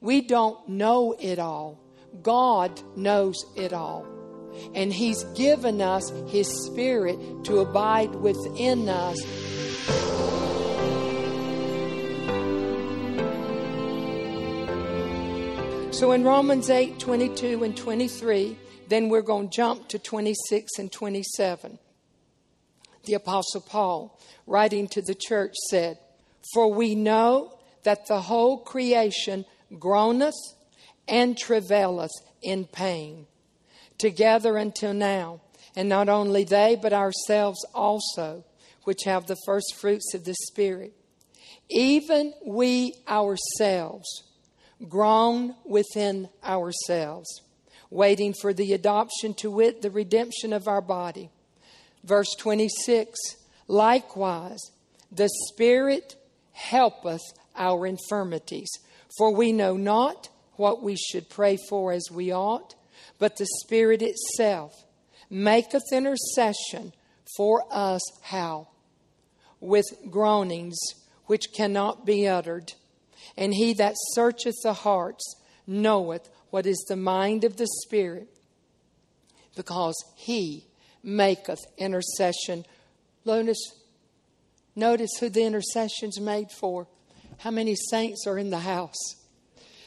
We don't know it all. God knows it all. And He's given us His Spirit to abide within us. So in Romans 8 22 and 23, then we're going to jump to 26 and 27. The Apostle Paul, writing to the church, said, For we know that the whole creation groaneth and travaileth in pain together until now. And not only they, but ourselves also, which have the first fruits of the Spirit. Even we ourselves groan within ourselves, waiting for the adoption to wit, the redemption of our body. Verse 26 Likewise, the Spirit helpeth our infirmities, for we know not what we should pray for as we ought, but the Spirit itself maketh intercession for us how? With groanings which cannot be uttered. And he that searcheth the hearts knoweth what is the mind of the Spirit, because he maketh intercession. Notice, notice who the intercession's made for. How many saints are in the house?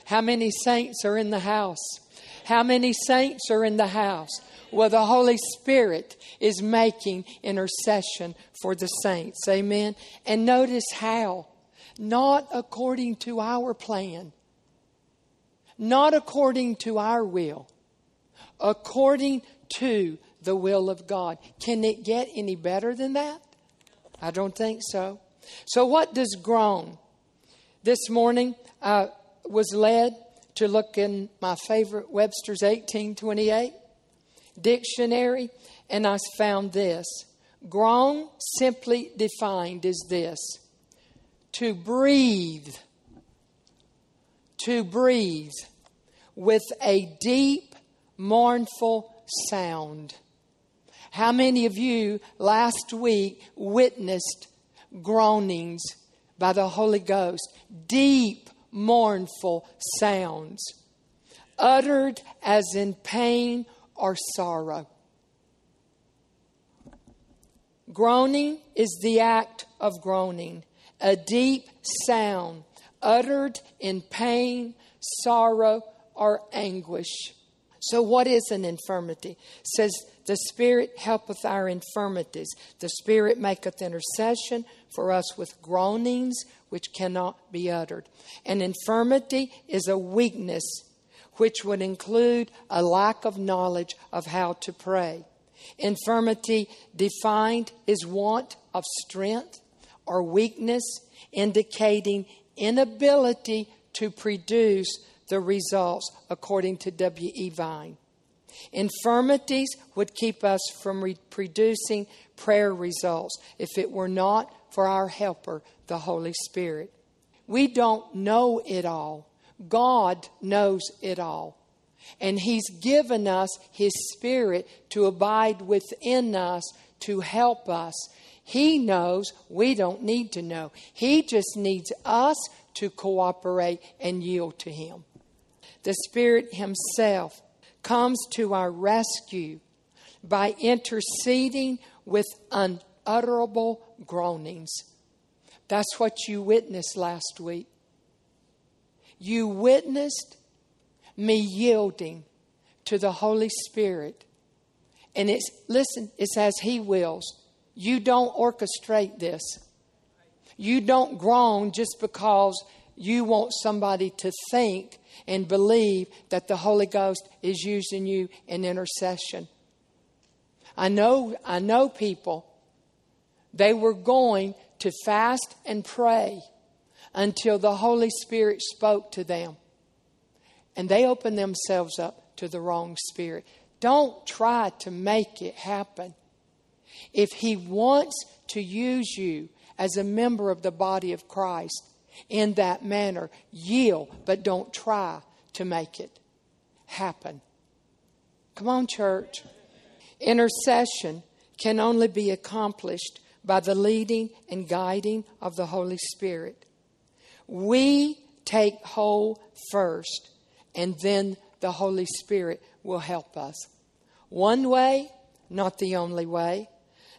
How many saints are in the house? How many saints are in the house? Well, the Holy Spirit is making intercession for the saints. Amen. And notice how not according to our plan, not according to our will, according to the will of God. Can it get any better than that? I don't think so. So, what does groan? This morning, I was led to look in my favorite Webster's 1828 dictionary, and I found this. Groan, simply defined, is this to breathe, to breathe with a deep, mournful sound. How many of you last week witnessed groanings by the Holy Ghost? Deep, mournful sounds, uttered as in pain or sorrow. Groaning is the act of groaning a deep sound uttered in pain, sorrow, or anguish. So, what is an infirmity? It says, The Spirit helpeth our infirmities. The Spirit maketh intercession for us with groanings which cannot be uttered. An infirmity is a weakness which would include a lack of knowledge of how to pray. Infirmity defined is want of strength, or weakness, indicating inability to produce the results, according to W.E. Vine. Infirmities would keep us from re- producing prayer results if it were not for our helper, the Holy Spirit. We don't know it all. God knows it all. And He's given us His Spirit to abide within us to help us he knows we don't need to know. He just needs us to cooperate and yield to Him. The Spirit Himself comes to our rescue by interceding with unutterable groanings. That's what you witnessed last week. You witnessed me yielding to the Holy Spirit. And it's, listen, it's as He wills. You don't orchestrate this. You don't groan just because you want somebody to think and believe that the Holy Ghost is using you in intercession. I know, I know people, they were going to fast and pray until the Holy Spirit spoke to them. And they opened themselves up to the wrong spirit. Don't try to make it happen. If He wants to use you as a member of the body of Christ in that manner, yield, but don't try to make it happen. Come on, church. Intercession can only be accomplished by the leading and guiding of the Holy Spirit. We take hold first, and then the Holy Spirit will help us. One way, not the only way.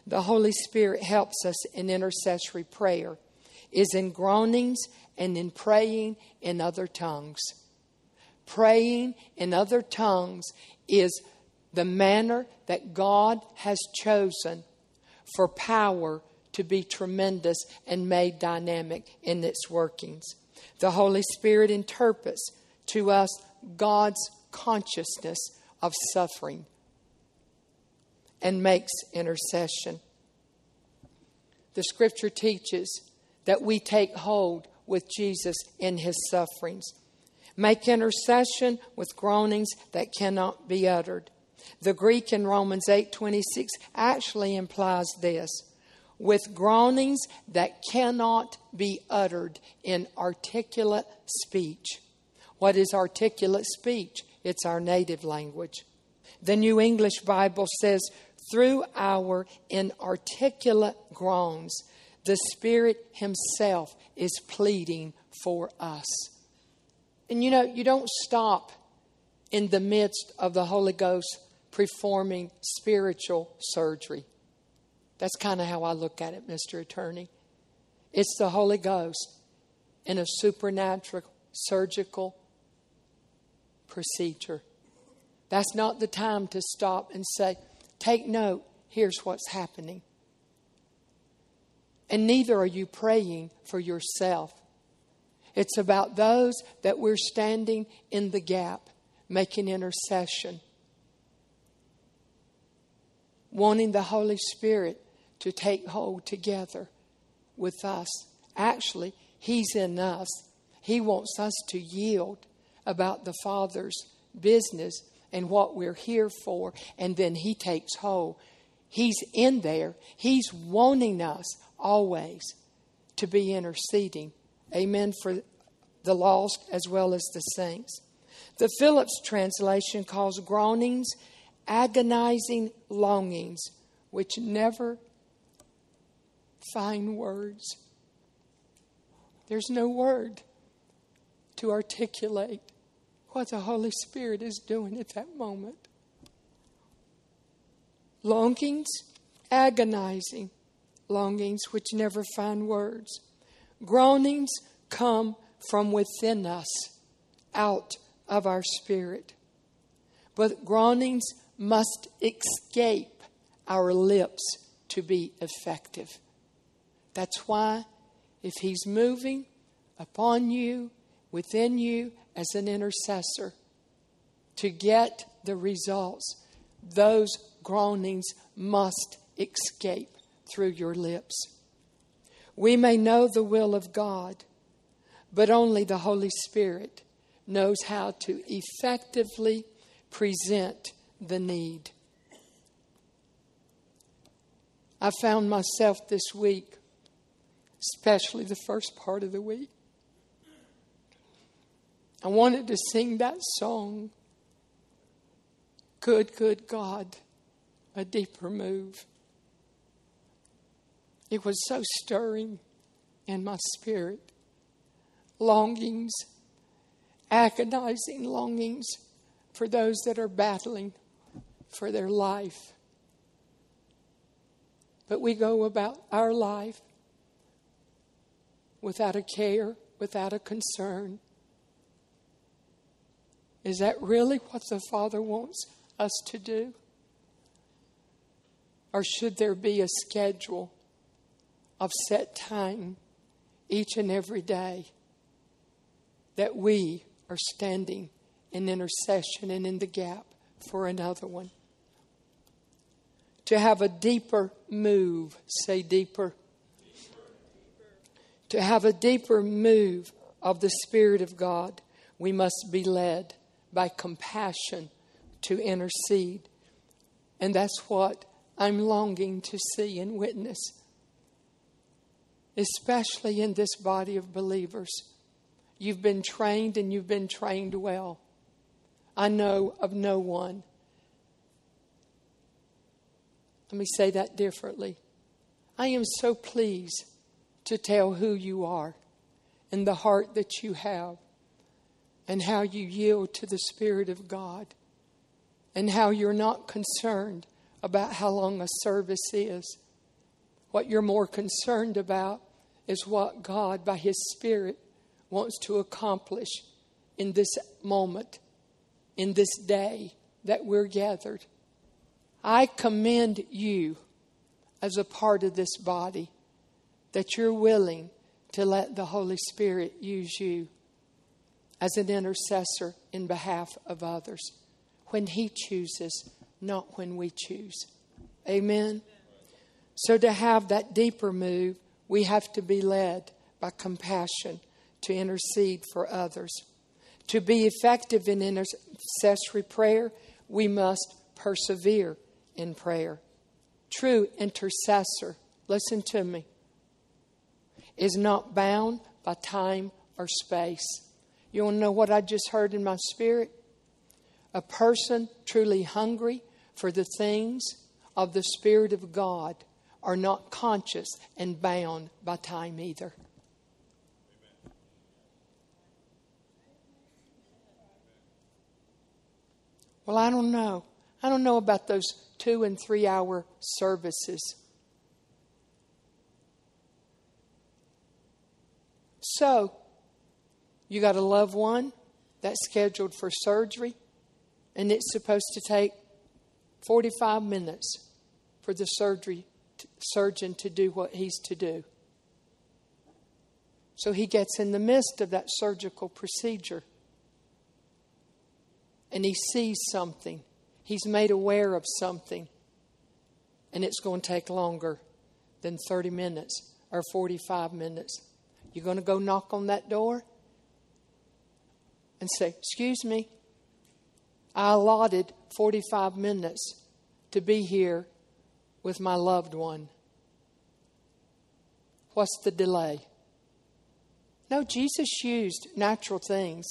The Holy Spirit helps us in intercessory prayer, is in groanings and in praying in other tongues. Praying in other tongues is the manner that God has chosen for power to be tremendous and made dynamic in its workings. The Holy Spirit interprets to us God's consciousness of suffering and makes intercession. The scripture teaches that we take hold with Jesus in his sufferings. Make intercession with groanings that cannot be uttered. The Greek in Romans 8:26 actually implies this with groanings that cannot be uttered in articulate speech. What is articulate speech? It's our native language. The New English Bible says, through our inarticulate groans, the Spirit Himself is pleading for us. And you know, you don't stop in the midst of the Holy Ghost performing spiritual surgery. That's kind of how I look at it, Mr. Attorney. It's the Holy Ghost in a supernatural surgical procedure. That's not the time to stop and say, Take note, here's what's happening. And neither are you praying for yourself. It's about those that we're standing in the gap, making intercession, wanting the Holy Spirit to take hold together with us. Actually, He's in us. He wants us to yield about the Father's business and what we're here for, and then He takes hold. He's in there. He's wanting us always to be interceding. Amen. For the lost as well as the saints. The Phillips translation calls groanings agonizing longings which never find words. There's no word to articulate what the Holy Spirit is doing at that moment. Longings, agonizing longings which never find words. Groanings come from within us, out of our spirit. But groanings must escape our lips to be effective. That's why, if He's moving upon you, within you, as an intercessor, to get the results, those groanings must escape through your lips. We may know the will of God, but only the Holy Spirit knows how to effectively present the need. I found myself this week, especially the first part of the week. I wanted to sing that song, Good, Good God, a deeper move. It was so stirring in my spirit. Longings, agonizing longings for those that are battling for their life. But we go about our life without a care, without a concern. Is that really what the Father wants us to do? Or should there be a schedule of set time each and every day that we are standing in intercession and in the gap for another one. To have a deeper move, say deeper. To have a deeper move of the Spirit of God, we must be led by compassion to intercede. And that's what I'm longing to see and witness especially in this body of believers. You've been trained and you've been trained well. I know of no one. Let me say that differently. I am so pleased to tell who you are and the heart that you have and how you yield to the Spirit of God and how you're not concerned about how long a service is. What you're more concerned about is what God, by His Spirit, wants to accomplish in this moment, in this day that we're gathered. I commend you as a part of this body that you're willing to let the Holy Spirit use you as an intercessor in behalf of others when He chooses, not when we choose. Amen. So, to have that deeper move, we have to be led by compassion to intercede for others. To be effective in intercessory prayer, we must persevere in prayer. True intercessor, listen to me, is not bound by time or space. You want to know what I just heard in my spirit? A person truly hungry for the things of the Spirit of God are not conscious and bound by time either. Well, I don't know. I don't know about those two and three hour services. So, you got a loved one that's scheduled for surgery, and it's supposed to take 45 minutes for the surgery surgeon to do what he's to do. So he gets in the midst of that surgical procedure and he sees something. He's made aware of something. And it's going to take longer than 30 minutes or 45 minutes. You're going to go knock on that door and say, Excuse me, I allotted 45 minutes to be here with my loved one. What's the delay? No, Jesus used natural things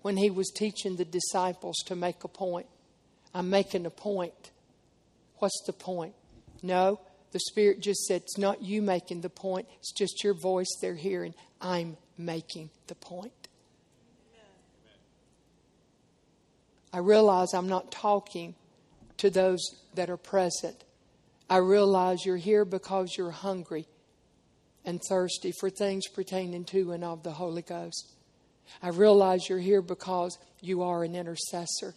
when he was teaching the disciples to make a point. I'm making a point. What's the point? No, the Spirit just said, It's not you making the point, it's just your voice they're hearing. I'm making the point. I realize I'm not talking to those that are present. I realize you're here because you're hungry and thirsty for things pertaining to and of the Holy Ghost. I realize you're here because you are an intercessor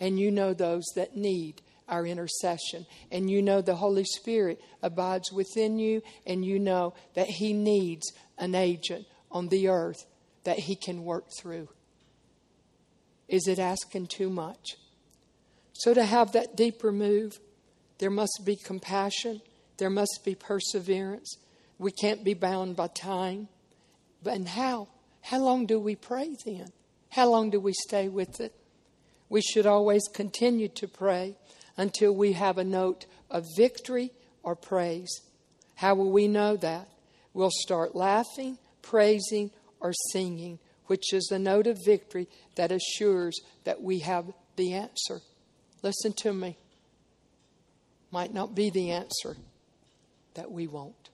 and you know those that need our intercession. And you know the Holy Spirit abides within you, and you know that He needs an agent on the earth that He can work through. Is it asking too much? So, to have that deeper move, there must be compassion, there must be perseverance. We can't be bound by time. But how? How long do we pray then? How long do we stay with it? We should always continue to pray until we have a note of victory or praise. How will we know that? We'll start laughing, praising, or singing, which is a note of victory that assures that we have the answer. Listen to me. Might not be the answer that we won't.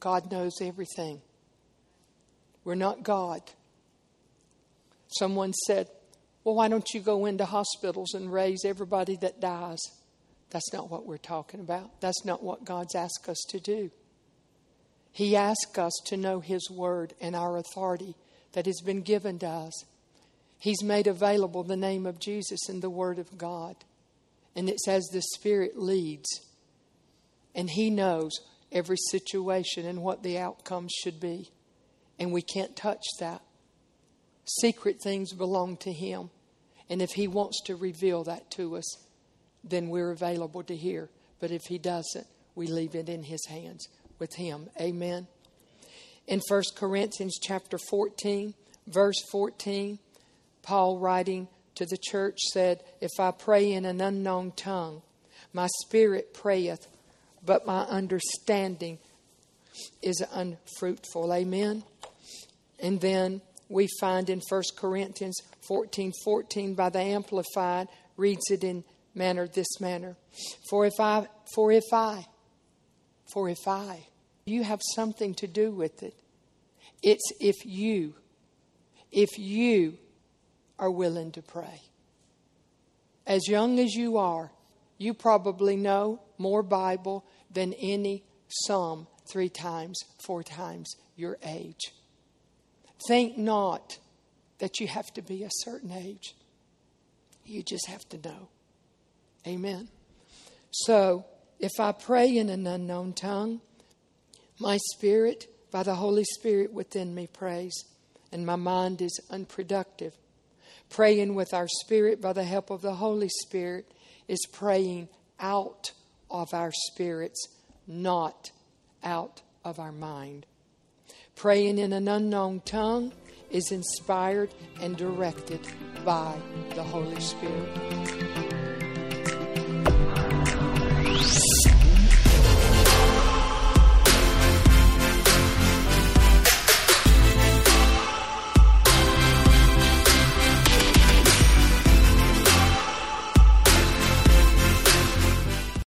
God knows everything. We're not God. Someone said, Well, why don't you go into hospitals and raise everybody that dies? That's not what we're talking about. That's not what God's asked us to do. He asked us to know His Word and our authority that has been given to us. He's made available the name of Jesus and the Word of God. And it says the Spirit leads. And He knows every situation and what the outcome should be. And we can't touch that. Secret things belong to Him. And if He wants to reveal that to us, then we're available to hear. But if He doesn't, we leave it in His hands with Him. Amen. In 1 Corinthians chapter 14, verse 14, Paul writing to the church said, If I pray in an unknown tongue, my spirit prayeth, but my understanding is unfruitful. Amen. And then we find in 1 Corinthians 14 14 by the Amplified reads it in manner this manner. For if I for if I for if I, you have something to do with it. It's if you, if you are willing to pray. As young as you are, you probably know more Bible than any some three times, four times your age. Think not that you have to be a certain age. You just have to know. Amen. So, if I pray in an unknown tongue, my spirit, by the Holy Spirit within me, prays, and my mind is unproductive. Praying with our spirit by the help of the Holy Spirit is praying out of our spirits, not out of our mind. Praying in an unknown tongue is inspired and directed by the Holy Spirit.